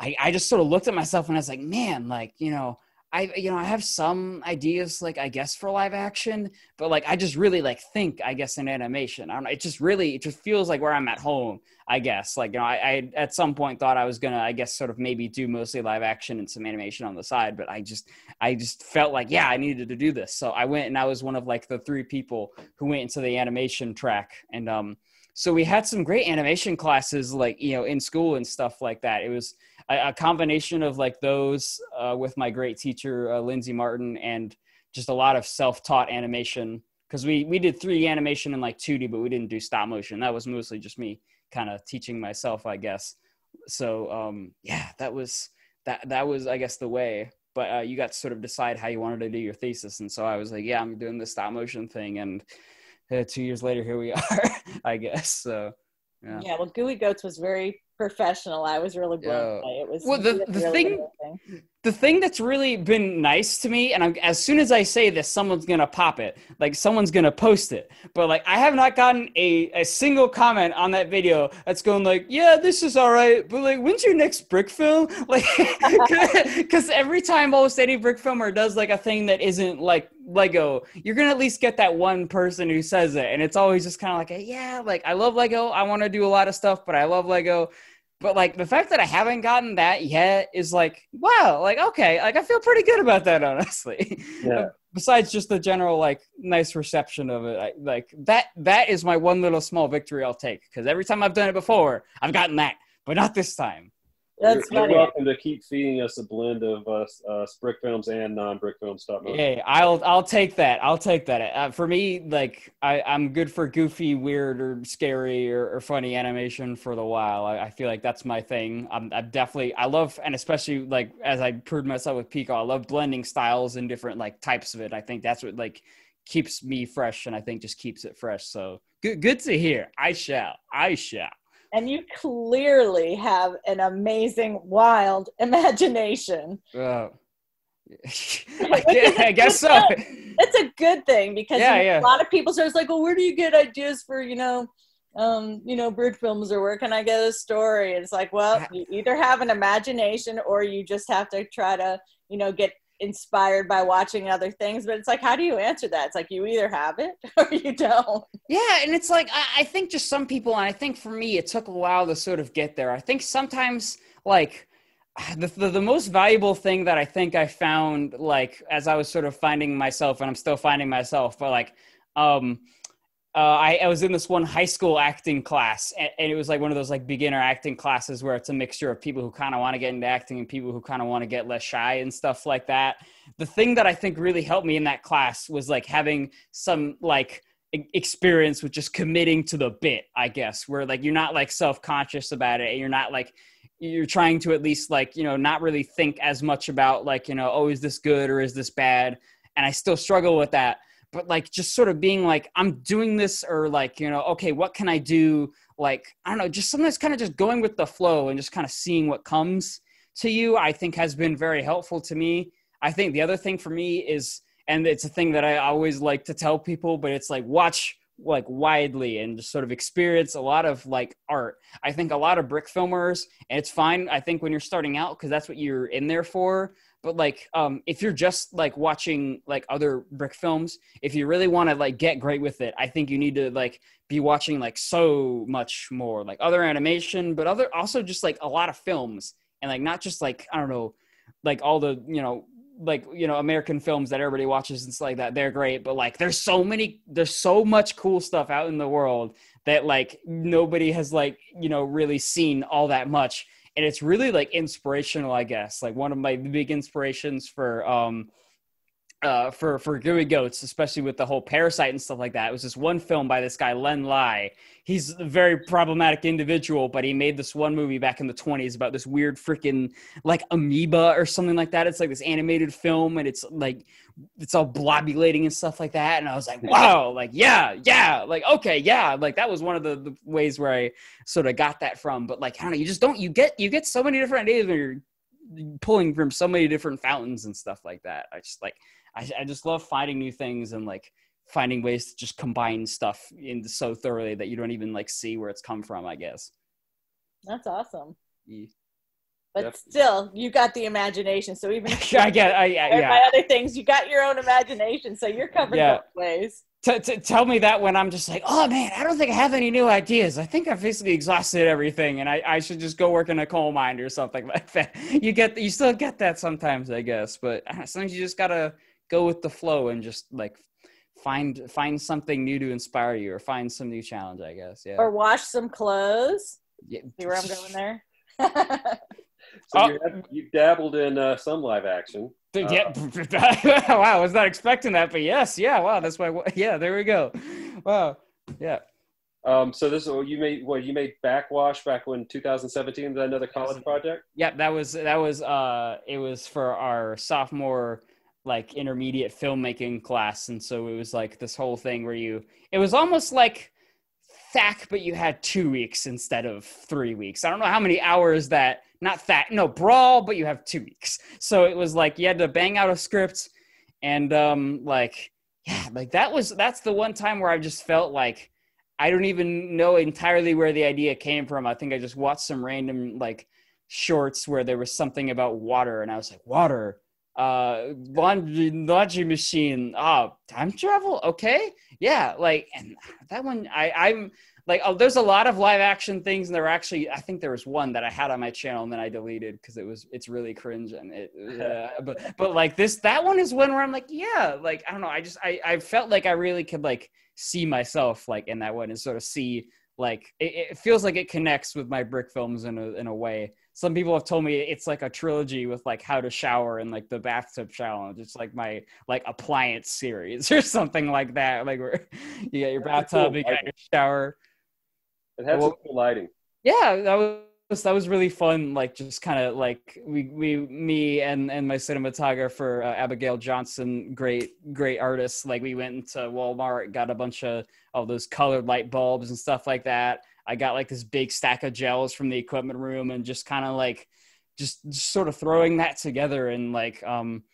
I, I just sort of looked at myself and I was like, man, like, you know, I you know I have some ideas like I guess for live action, but like I just really like think I guess in animation. I don't know. It just really it just feels like where I'm at home. I guess like you know I, I at some point thought I was gonna I guess sort of maybe do mostly live action and some animation on the side, but I just I just felt like yeah I needed to do this. So I went and I was one of like the three people who went into the animation track and um so we had some great animation classes like you know in school and stuff like that. It was a, combination of like those uh, with my great teacher uh, Lindsay Martin and just a lot of self-taught animation because we we did 3D animation and like 2D, but we didn't do stop motion. That was mostly just me kind of teaching myself, I guess. So um, yeah, that was that that was I guess the way. But uh, you got to sort of decide how you wanted to do your thesis, and so I was like, yeah, I'm doing the stop motion thing, and uh, two years later, here we are, I guess. So yeah. Yeah, well, Gooey Goats was very professional. I was really blown away. It was Well, the- the really thing- amazing. the thing that's really been nice to me, and I'm, as soon as I say this, someone's gonna pop it, like someone's gonna post it. But like, I have not gotten a, a single comment on that video that's going like, "Yeah, this is all right," but like, when's your next brick film? Like, because every time almost any brick filmer does like a thing that isn't like Lego, you're gonna at least get that one person who says it, and it's always just kind of like, a, "Yeah, like I love Lego. I want to do a lot of stuff, but I love Lego." But like the fact that I haven't gotten that yet is like, wow, like okay, like I feel pretty good about that, honestly. Yeah. Besides just the general like nice reception of it, I, like that that is my one little small victory I'll take because every time I've done it before, I've gotten that, but not this time. That's you're, funny. you're welcome to keep feeding us a blend of uh, uh, brick films and non-brick film stop motion. Hey, I'll I'll take that. I'll take that. Uh, for me, like I I'm good for goofy, weird, or scary or, or funny animation for the while. I, I feel like that's my thing. I'm, I'm definitely I love and especially like as I proved myself with Pico, I love blending styles and different like types of it. I think that's what like keeps me fresh and I think just keeps it fresh. So good good to hear. I shall. I shall. And you clearly have an amazing, wild imagination. Uh, I, guess, I guess so. It's a good thing because Yeah, you know, yeah. a lot of people are like, "Well, where do you get ideas for you know, um, you know, bird films or where can I get a story?" And it's like, well, you either have an imagination or you just have to try to you know get inspired by watching other things. But it's like, how do you answer that? It's like you either have it or you don't. Yeah, and it's like I, I think just some people, and I think for me, it took a while to sort of get there. I think sometimes like the, the the most valuable thing that I think I found like as I was sort of finding myself, and I'm still finding myself, but like um uh, I, I was in this one high school acting class, and, and it was like one of those like beginner acting classes where it's a mixture of people who kind of want to get into acting and people who kind of want to get less shy and stuff like that. The thing that I think really helped me in that class was like having some like experience with just committing to the bit, I guess, where like you're not like self conscious about it, and you're not like you're trying to at least like you know not really think as much about like you know oh is this good or is this bad, and I still struggle with that but like just sort of being like i'm doing this or like you know okay what can i do? Like i don't know just sometimes kind of just going with the flow and just kind of seeing what comes to you i think has been very helpful to me. I think the other thing for me is and it's a thing that i always like to tell people but it's like watch like widely and just sort of experience a lot of like art. I think a lot of brick filmers and it's fine i think when you're starting out because that's what you're in there for but like um if you're just like watching like other brick films if you really want to like get great with it i think you need to like be watching like so much more like other animation but other also just like a lot of films. And like not just like i don't know like all the you know like you know american films that everybody watches and stuff like that they're great but like there's so many there's so much cool stuff out in the world that like nobody has like you know really seen all that much and it's really like inspirational i guess like one of my big inspirations for um uh, for for Gooey Goats, especially with the whole parasite and stuff like that. It was this one film by this guy Len Lye. He's a very problematic individual, but he made this one movie back in the twenties about this weird freaking like amoeba or something like that. It's like this animated film, and it's like it's all blobulating and stuff like that. And I was like, wow, like yeah, yeah, like okay, yeah, like that was one of the, the ways where I sort of got that from. But like I don't know, you just don't you get you get so many different ideas when you're pulling from so many different fountains and stuff like that. I just like I, I just love finding new things and like finding ways to just combine stuff in so thoroughly that you don't even like see where it's come from. I guess. That's awesome. Yeah. But still, you got the imagination. So even if I get. I, I, yeah. by other things, you got your own imagination. So you're covered Yeah. both ways. T- t- tell me that when I'm just like, oh man, I don't think I have any new ideas. I think I've basically exhausted everything, and I, I should just go work in a coal mine or something like that. You get, you still get that sometimes, I guess, but uh, sometimes you just gotta go with the flow and just like find find something new to inspire you, or find some new challenge. I guess, yeah. Or wash some clothes. yeah. See where I'm going there? So Oh. you have, dabbled in uh, some live action. Dude, yeah. wow, I was not expecting that, but yes, yeah. Wow, that's why. Yeah, there we go. Wow, yeah. Um, so this oh, you made what you made backwash back when 2017 was another college project? Yeah, that was that was uh it was for our sophomore like intermediate filmmaking class and so it was like this whole thing where you it was almost like thack, but you had two weeks instead of three weeks. I don't know how many hours that not thack, no brawl, but you have two weeks. So it was like you had to bang out a script, and um, like yeah, like that was that's the one time where I just felt like I don't even know entirely where the idea came from. I think I just watched some random like shorts where there was something about water, and I was like, water uh laundry laundry machine. Ah time travel? Okay. Yeah like and that one i i'm like oh there's a lot of live action things and there were actually i think there was one that i had on my channel and then i deleted because it was it's really cringe and it uh, but but like this that one is one where i'm like yeah like i don't know i just i i felt like i really could like see myself like in that one and sort of see like it, it feels like it connects with my brick films in a in a way some people have told me it's like a trilogy with like how to shower and like the bathtub challenge. It's like my like appliance series or something like that. Like where you got your bathtub, cool you got your shower. It has well, cool lighting. Yeah, that was that was really fun. Like just kind of like we we me and and my cinematographer uh, Abigail Johnson, great great artist. Like we went into Walmart, got a bunch of all those colored light bulbs and stuff like that I got like this big stack of gels from the equipment room and just kind of like just, just, sort of throwing that together and like um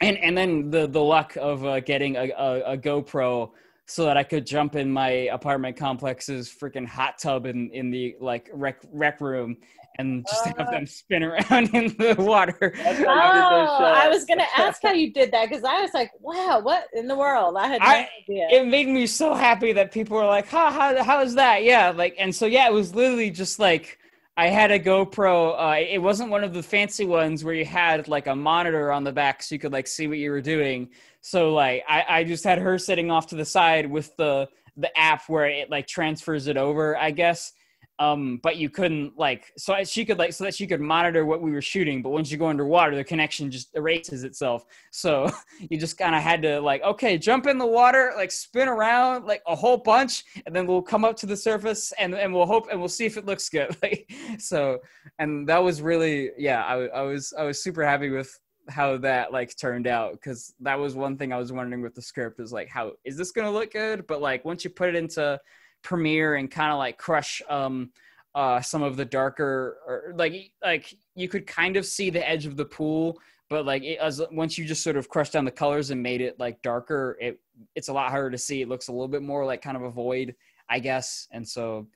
and and then the the luck of uh, getting a, a, a GoPro so that I could jump in my apartment complex's freaking hot tub in in the like rec rec room and just uh, have them spin around in the water. Oh, I was gonna ask how you did that because I was like, wow, what in the world? I had no I, idea. It made me so happy that people were like, ha, how how is that? Yeah, like, and so yeah, it was literally just like. I had a GoPro. Uh, it wasn't one of the fancy ones where you had like a monitor on the back so you could like see what you were doing. So like I, I just had her sitting off to the side with the the app where it like transfers it over, I guess um but you couldn't like so she could like so that she could monitor what we were shooting but once you go underwater the connection just erases itself. So you just kind of had to like okay jump in the water like spin around like a whole bunch and then we'll come up to the surface and and we'll hope and we'll see if it looks good like so and that was really yeah i, I was i was super happy with how that like turned out because that was one thing i was wondering with the script is like how is this gonna look good? But like once you put it into premiere and kind of like crush um uh some of the darker or like like you could kind of see the edge of the pool but like it, as once you just sort of crushed down the colors and made it like darker it it's a lot harder to see. It looks a little bit more like kind of a void i guess and so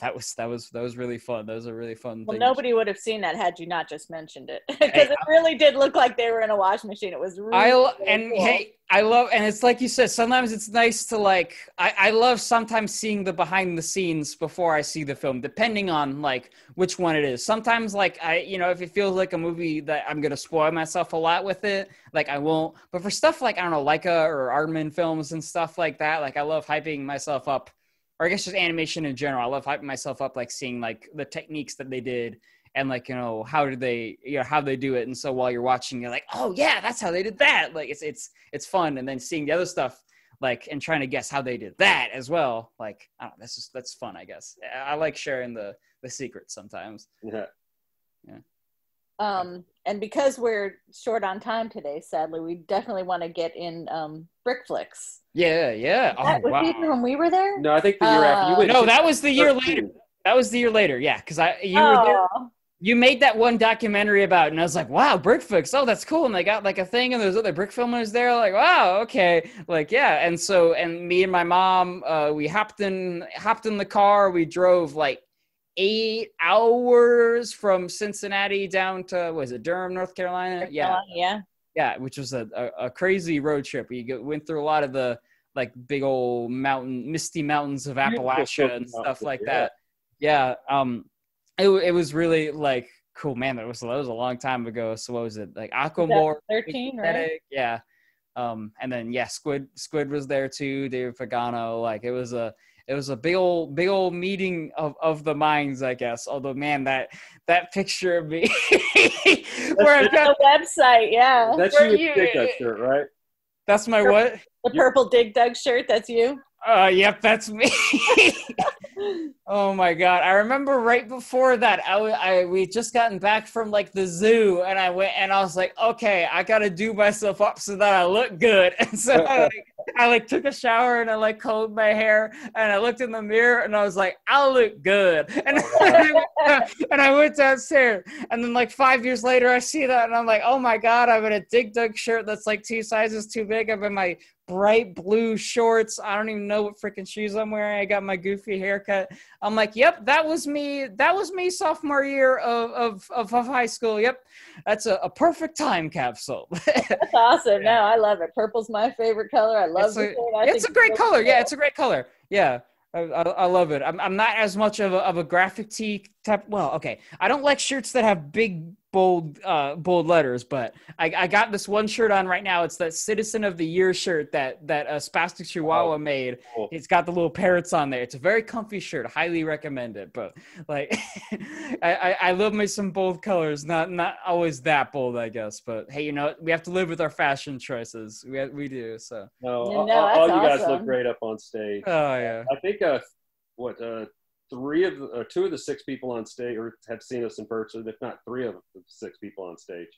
that was that was that was really fun. That was a really fun. Well, nobody would have seen that had you not just mentioned it, because hey, it really did look like they were in a wash machine. It was really. I really and cool. hey, I love and it's like you said. Sometimes it's nice to like. I I love sometimes seeing the behind the scenes before I see the film, depending on like which one it is. Sometimes like I you know if it feels like a movie that I'm gonna spoil myself a lot with it, like I won't. But for stuff like I don't know Laika or Aardman films and stuff like that, like I love hyping myself up or I guess just animation in general. I love hyping myself up, like seeing like the techniques that they did and like you know how did they you know how they do it. And so while you're watching, you're like, oh yeah, that's how they did that. Like it's it's it's fun. And then seeing the other stuff like and trying to guess how they did that as well. Like I don't know, that's just that's fun. I guess I like sharing the the secrets sometimes. Yeah. Yeah. Um, and because we're short on time today, sadly, we definitely want to get in um, Brick Flicks. Yeah, yeah. That oh, wow. when we were there. No, I think the year uh, after you went. No, that was the year later. That was the year later. Yeah, because I you oh. were there. Oh. You made that one documentary about, it, and I was like, "Wow, brick flicks! Oh, that's cool!" And they got like a thing, and there's other brick filmers there. Like, wow, okay, like yeah. And so, and me and my mom, uh, we hopped in, hopped in the car. We drove like eight hours from Cincinnati down to was it Durham, North Carolina? North yeah, Carolina, yeah, yeah, which was a, a, a, crazy road trip. We went through a lot of the like big old mountain, misty mountains of Appalachia and stuff like yeah. that. Yeah, um, it it was really like cool, man. That was that was a long time ago. So what was it like? Aquamore, thirteen, right? Yeah. Um, and then yeah, Squid Squid was there too. David Pagano, like it was a it was a big old big old meeting of, of the minds i guess. Although man that that picture of me where I've got the website yeah. That's you, you dig that shirt right? That's my what? the purple dig dug shirt that's you? Uh yep that's me. Oh my god. I remember right before that I, I we just gotten back from like the zoo and i went and i was like okay i gotta do myself up so that i look good. And so I, like, I like took a shower and I like combed my hair and I looked in the mirror and I was like, I'll look good. And, oh, and I went downstairs. And then like five years later, I see that and I'm like, oh my God, I'm in a Dig Dug shirt that's like two sizes too big. I'm in my bright blue shorts. I don't even know what freaking shoes I'm wearing. I got my goofy haircut. I'm like, yep, that was me. That was me sophomore year of, of, of, of high school. Yep. That's a, a perfect time capsule. That's awesome. No, I love it. Purple's my favorite color. I love it's a. It's a great color. Yeah, it's a great color. Yeah. I, I, I love it. I'm, I'm not as much of a, of a graphic tee type. Well, okay. I don't like shirts that have big, bold, uh, bold letters, but I, I got this one shirt on right now. It's that Citizen of the Year shirt that that uh, Spastic Chihuahua made. cool. It's got the little parrots on there. It's a very comfy shirt. Highly recommend it. But like, I, I I love me some bold colors. Not not always that bold, I guess. But hey, you know we have to live with our fashion choices. We we do. So. No, Yeah, all, no, all that's you guys look great up on stage. Oh yeah. I think uh, what uh, three of the, two of the six people on stage or have seen us in person, if not three of the six people on stage.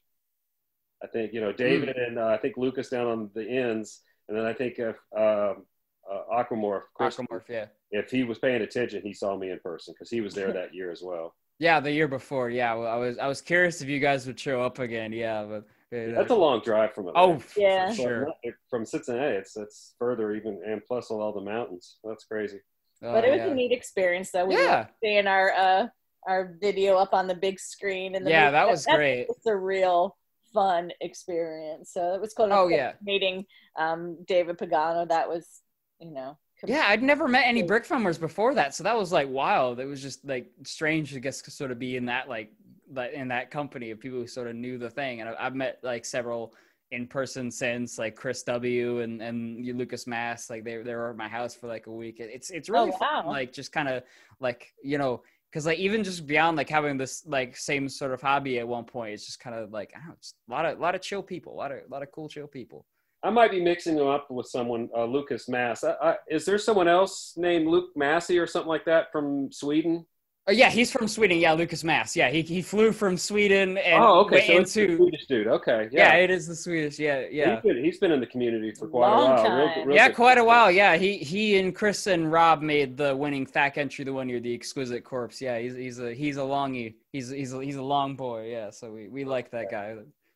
I think you know David Hmm. and uh, I think Lucas down on the ends, and then I think if um, uh, Aquamorph, Chris, Aquamorph, yeah. if he was paying attention, he saw me in person because he was there that year as well. Yeah, the year before. Yeah, well, I was I was curious if you guys would show up again. Yeah, but uh, That's a long drive from oh Yeah. for So sure. from Cincinnati, it's it's further even, and plus all the mountains. That's crazy. Oh, But it was yeah. a neat experience though. We Yeah. were seeing our uh our video up on the big screen and Yeah, movie. that was that's great. just a real fun experience. So it was cool. Oh, yeah. meeting um David Pagano. That was you know Yeah, I'd never met any brick filmers before that, so that was like wild. It was just like strange, I guess, to sort of be in that like like in that company of people who sort of knew the thing. And I've met like several in person since, like Chris W. and and Lucas Mass. Like they they were at my house for like a week. It's it's really Oh, fun, like just kind of like you know. Because like even just beyond like having this like same sort of hobby at one point, it's just kind of like I don't know, it's a lot of lot of chill people, a lot of a lot of cool chill people. I might be mixing them up with someone, uh, Lucas Mass. I, I, is there someone else named Luke Massey or something like that from Sweden? Oh yeah, he's from Sweden. Yeah, Lucas Mass. Yeah, he he flew from Sweden and oh, okay. went So it's the into Swedish dude. Okay. yeah. Yeah. it is the Swedish. Yeah, yeah, He's been, he's been in the community for quite Long a while. Time. real yeah, good. quite a while. Yeah, he he and Chris and Rob made the winning Thack entry the one year, the Exquisite Corpse. Yeah, he's he's a he's a longy. He's he's a, he's a long boy. Yeah, so we we like that guy.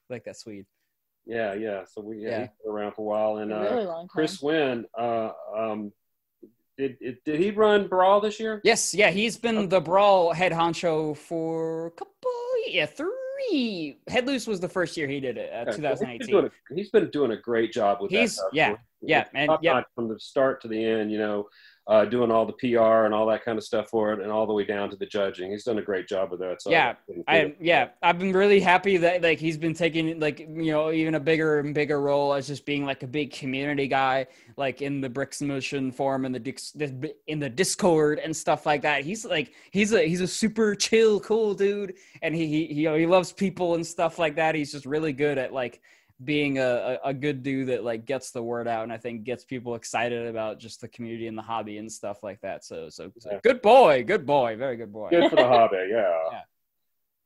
Like that Swede. Yeah, yeah. So we yeah, Yeah. he's been around for a while. And a uh, really long time. Chris Wynn, uh, um, did, did did he run Brawl this year? Yes, yeah, he's been the brawl head honcho for a couple. Yeah, three. Head loose was the first year he did it. Uh, Okay, so He's 2018. doing a, he's been doing a great job with He's- that. stuff. yeah, yeah, and- yeah. from the start to the end. You know, uh, doing all the PR and all that kind of stuff for it, and all the way down to the judging. He's done a great job with that. So Yeah, I yeah, I've been really happy that like he's been taking like you know even a bigger and bigger role as just being like a big community guy, like in the Bricks Motion forum and the in the Discord and stuff like that. He's like he's a he's a super chill, cool dude, and he he he, you know, he loves people and stuff like that. He's just really good at like being a, a, good dude that like gets the word out and I think gets people excited about just the community and the hobby and stuff like that. So so, so Yeah. good boy, good boy, very good boy. good for the hobby. Yeah. Yeah.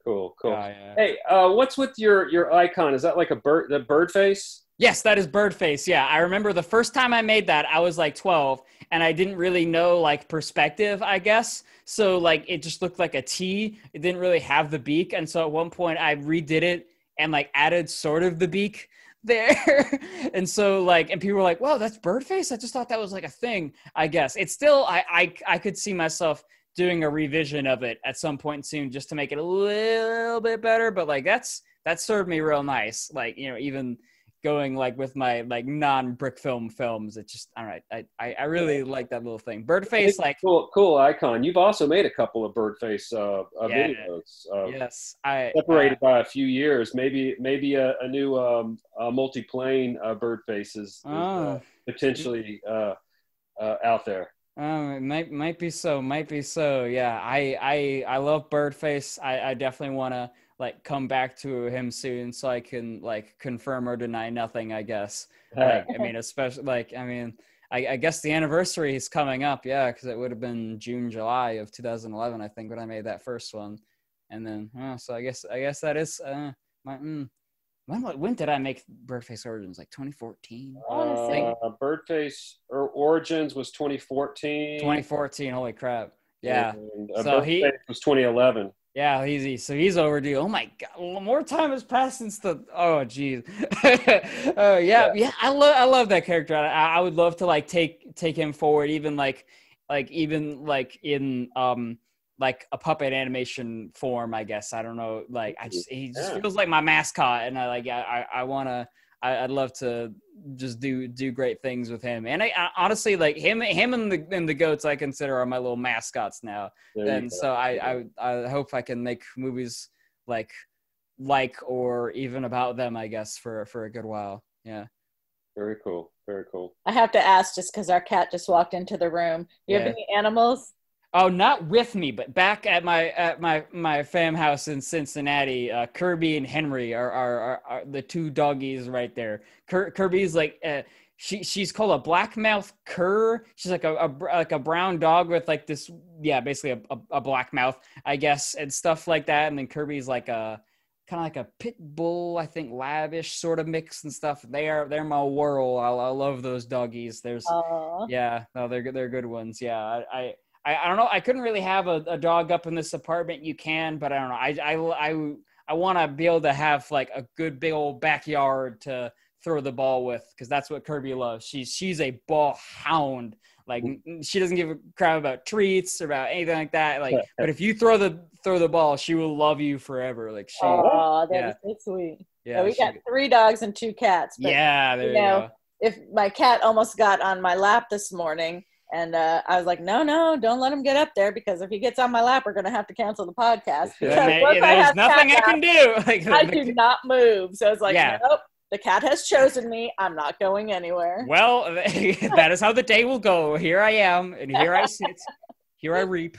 Cool. Cool. Yeah. Hey, uh, what's with your your icon? Is that like a bird? The bird face? Yes, that is bird face. Yeah, I remember the first time I made that, I was like 12 and I didn't really know like perspective, I guess. So like it just looked like a T. It didn't really have the beak. And so at one point I redid it and like added sort of the beak there. and so like and people were like, "Whoa, that's bird face." I just thought that was like a thing, I guess. It's still I I I could see myself doing a revision of it at some point soon just to make it a little bit better, but like that's that served me real nice. Like, you know, even going like with my like non brick film films. It just all right. I I, I really like that little thing. Birdface, like cool, cool icon. You've also made a couple of bird face uh, uh, Yeah. videos. Uh, yes, I Separated by a few years, maybe maybe a, a new um, uh, multi-plane uh, bird face is, is, Uh, oh, potentially uh, uh, out there. Oh, it might might be so. Might be so. Yeah, I I I love Birdface. I I definitely want to like come back to him soon so I can like confirm or deny nothing. I guess. Like, I mean, especially like I mean. I, I guess the anniversary is coming up, yeah, because it would have been June, July of 2011, I think, when I made that first one, and then, oh, so I guess, I guess that is, uh, might, mm, when when did I make Birdface Origins? Like 2014, Honestly. Uh, Birdface or Origins was 2014. 2014. Holy crap! Yeah, And, uh, So he- was 2011. yeah, he's he, so he's overdue. Oh my god, more time has passed since the. Oh geez. oh yeah, yeah. I love I love that character. I, I would love to like take take him forward, even like like even like in um like a puppet animation form. I guess I don't know. Like I just he just Yeah. feels like my mascot, and I like I I, I want to. I, I'd love to just do do great things with him, and I, I honestly like him. Him and the and the goats I consider are my little mascots now There and so I, I I hope I can make movies like like or even about them. I guess for for a good while. Yeah. Very cool. Very cool. I have to ask just because our cat just walked into the room. You have any animals? Oh, not with me, but back at my at my my fam house in Cincinnati. Uh, Kirby and Henry are are, are, are the two doggies right there. Kir- Kirby's like. Uh, she she's called a blackmouth cur. She's like a, a like a brown dog with like this yeah basically a, a, a black mouth I guess and stuff like that. And then Kirby's like a kind of like a pit bull I think lavish sort of mix and stuff. They are they're my world. I, I love those doggies. There's Aw. yeah no they're good- they're good ones. Yeah I. I I, I don't know. I couldn't really have a, a dog up in this apartment. You can, but I don't know. I I I, I want to be able to have like a good big old backyard to throw the ball with because that's what Kirby loves. She's she's a ball hound. Like she doesn't give a crap about treats or about anything like that. Like, but if you throw the throw the ball, she will love you forever. Like she, Aw, that is Yeah. so sweet. yeah, Yeah, we she- got three dogs and two cats. But yeah. There you, you know, go. if my cat almost got on my lap this morning, and uh, I was like, no, no, don't let him get up there because if he gets on my lap, we're going to have to cancel the podcast. Then Because there- once I there's have nothing I can do. Like, I the- do not move. So it's like, Yeah. nope, the cat has chosen me. I'm not going anywhere. Well, that is how the day will go. Here I am, and here I sit. Here I reap.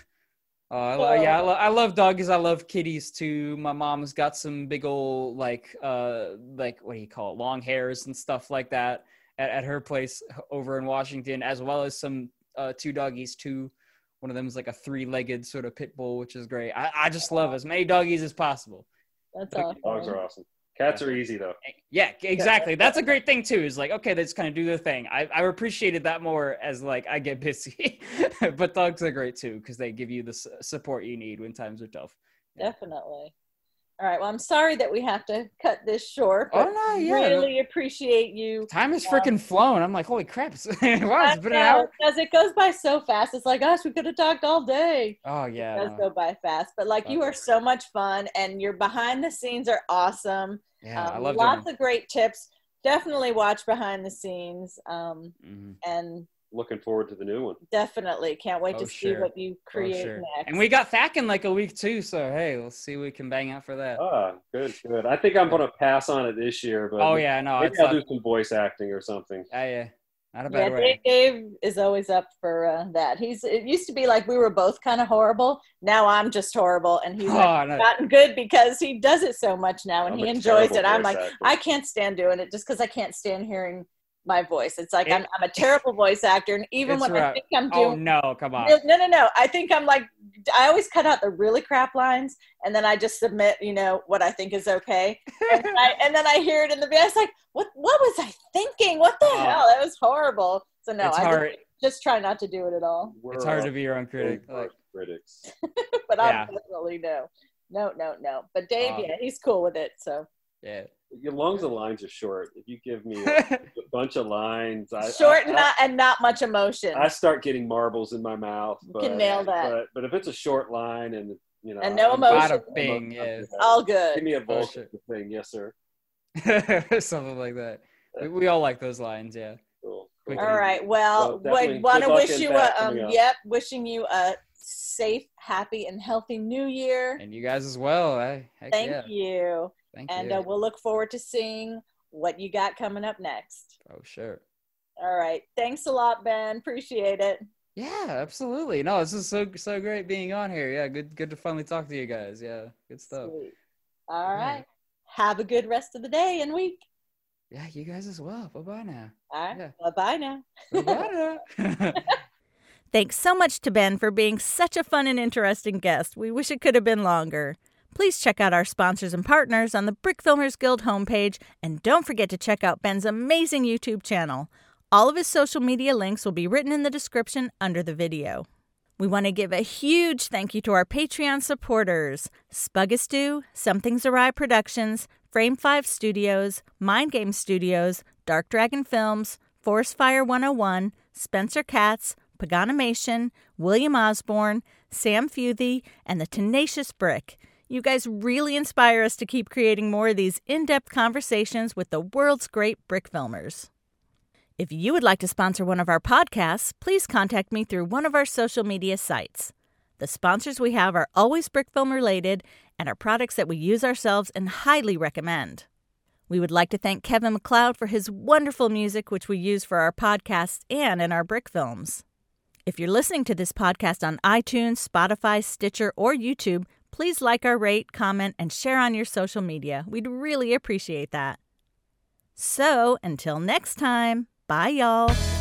Uh, I yeah, I, lo- I love dogs. I love kitties too. My mom's got some big old like uh like what do you call it, long hairs and stuff like that at, at her place over in Washington, as well as some uh, two doggies too. One of them is like a three-legged sort of pit bull, which is great. I, I just love as many doggies as possible. That's awesome. Dogs are awesome. Cats are easy though. Yeah, exactly. That's a great thing too. Is like, okay, they just kind of do their thing. I I appreciated that more as like I get busy, but dogs are great too because they give you the s- support you need when times are tough. Definitely. All right. Well, I'm sorry that we have to cut this short. Oh no, yeah, really appreciate you. time has freaking flown. I'm like, holy crap! wow, it's been an hour. Because it goes by so fast. It's like, gosh, we could have talked all day. Oh It yeah, does no. go by fast. But like, you are so much fun, and your behind the scenes are awesome. yeah. I Um, love lots of great tips. Definitely watch behind the scenes. Um, Mhm. and Looking forward to the new one. definitely can't wait Oh, to sure. see what you Oh, create sure. next. And we got Thack in like a week too, so hey, we'll see what we can bang out for that. Ah, good, good. I think I'm gonna pass on it this year, but Oh yeah, no, maybe I'll not, do some voice acting or something. yeah, yeah, not a yeah, bad way. Dave, Dave is always up for uh, that. He's. It used to be like we were both kind of horrible. Now I'm just horrible, and he's like, Oh, no. gotten good because he does it so much now, and I'm he enjoys it. I'm like, actor. I can't stand doing it just because I can't stand hearing my voice. It's like It- I'm, I'm a terrible voice actor, and even It's when I think I'm doing, oh doing no, come on. no, no, no, no. I think I'm like, I always cut out the really crap lines, and then I just submit, you know, what I think is okay, and, then I, and then I hear it in the video. It's like, what? What was I thinking? What the Oh. hell? That was horrible. So no, It's I hard. just, just try not to do it at all. We're It's hard to be your own critic. Like, critics. but Yeah. I'm definitely no, no, no, no. But Dave, Um, yeah, he's cool with it. So yeah. As long as the lines are short, if you give me a, a bunch of lines, I, short I, and not and not much emotion. I, I start getting marbles in my mouth. You But, can nail that. But, but if it's a short line and you know, And no I'm- emotion. Bada bing, yeah. all good. Give me a Oh, thing, yes sir. Something like that. We, we all like those lines, yeah. Cool. Cool. All right. Well, Well, definitely want to wish you a um, yep, wishing you a safe, happy, and healthy New Year. And you guys as well. eh? Heck Thank yeah. you, Thank and you. uh, we'll look forward to seeing what you got coming up next. oh, sure. All right. Thanks a lot, Ben. Appreciate it. Yeah, absolutely. No, this is so so great being on here. Yeah, good good to finally talk to you guys. Yeah, good stuff. Sweet. All Yeah. right. Have a good rest of the day and week. Yeah, you guys as well. Bye bye now. All right. Yeah. Bye bye now. Bye bye now. Thanks so much to Ben for being such a fun and interesting guest. We wish it could have been longer. Please check out our sponsors and partners on the Brick Filmers Guild homepage, and don't forget to check out Ben's amazing YouTube channel. All of his social media links will be written in the description under the video. We want to give a huge thank you to our Patreon supporters Spuggastew, Something's Awry Productions, Frame 5 Studios, Mind Game Studios, Dark Dragon Films, Forest Fire 101, Spencer Katz, Paganimation, William Osborne, Sam Futhy, and the Tenacious Brick. You guys really inspire us to keep creating more of these in depth conversations with the world's great brick filmers. If you would like to sponsor one of our podcasts, please contact me through one of our social media sites. The sponsors we have are always brick film related and are products that we use ourselves and highly recommend. We would like to thank Kevin MacLeod for his wonderful music, which we use for our podcasts and in our brick films. If you're listening to this podcast on iTunes, Spotify, Stitcher, or YouTube, please like our rate, comment, and share on your social media. We'd really appreciate that. So, until next time, bye, y'all.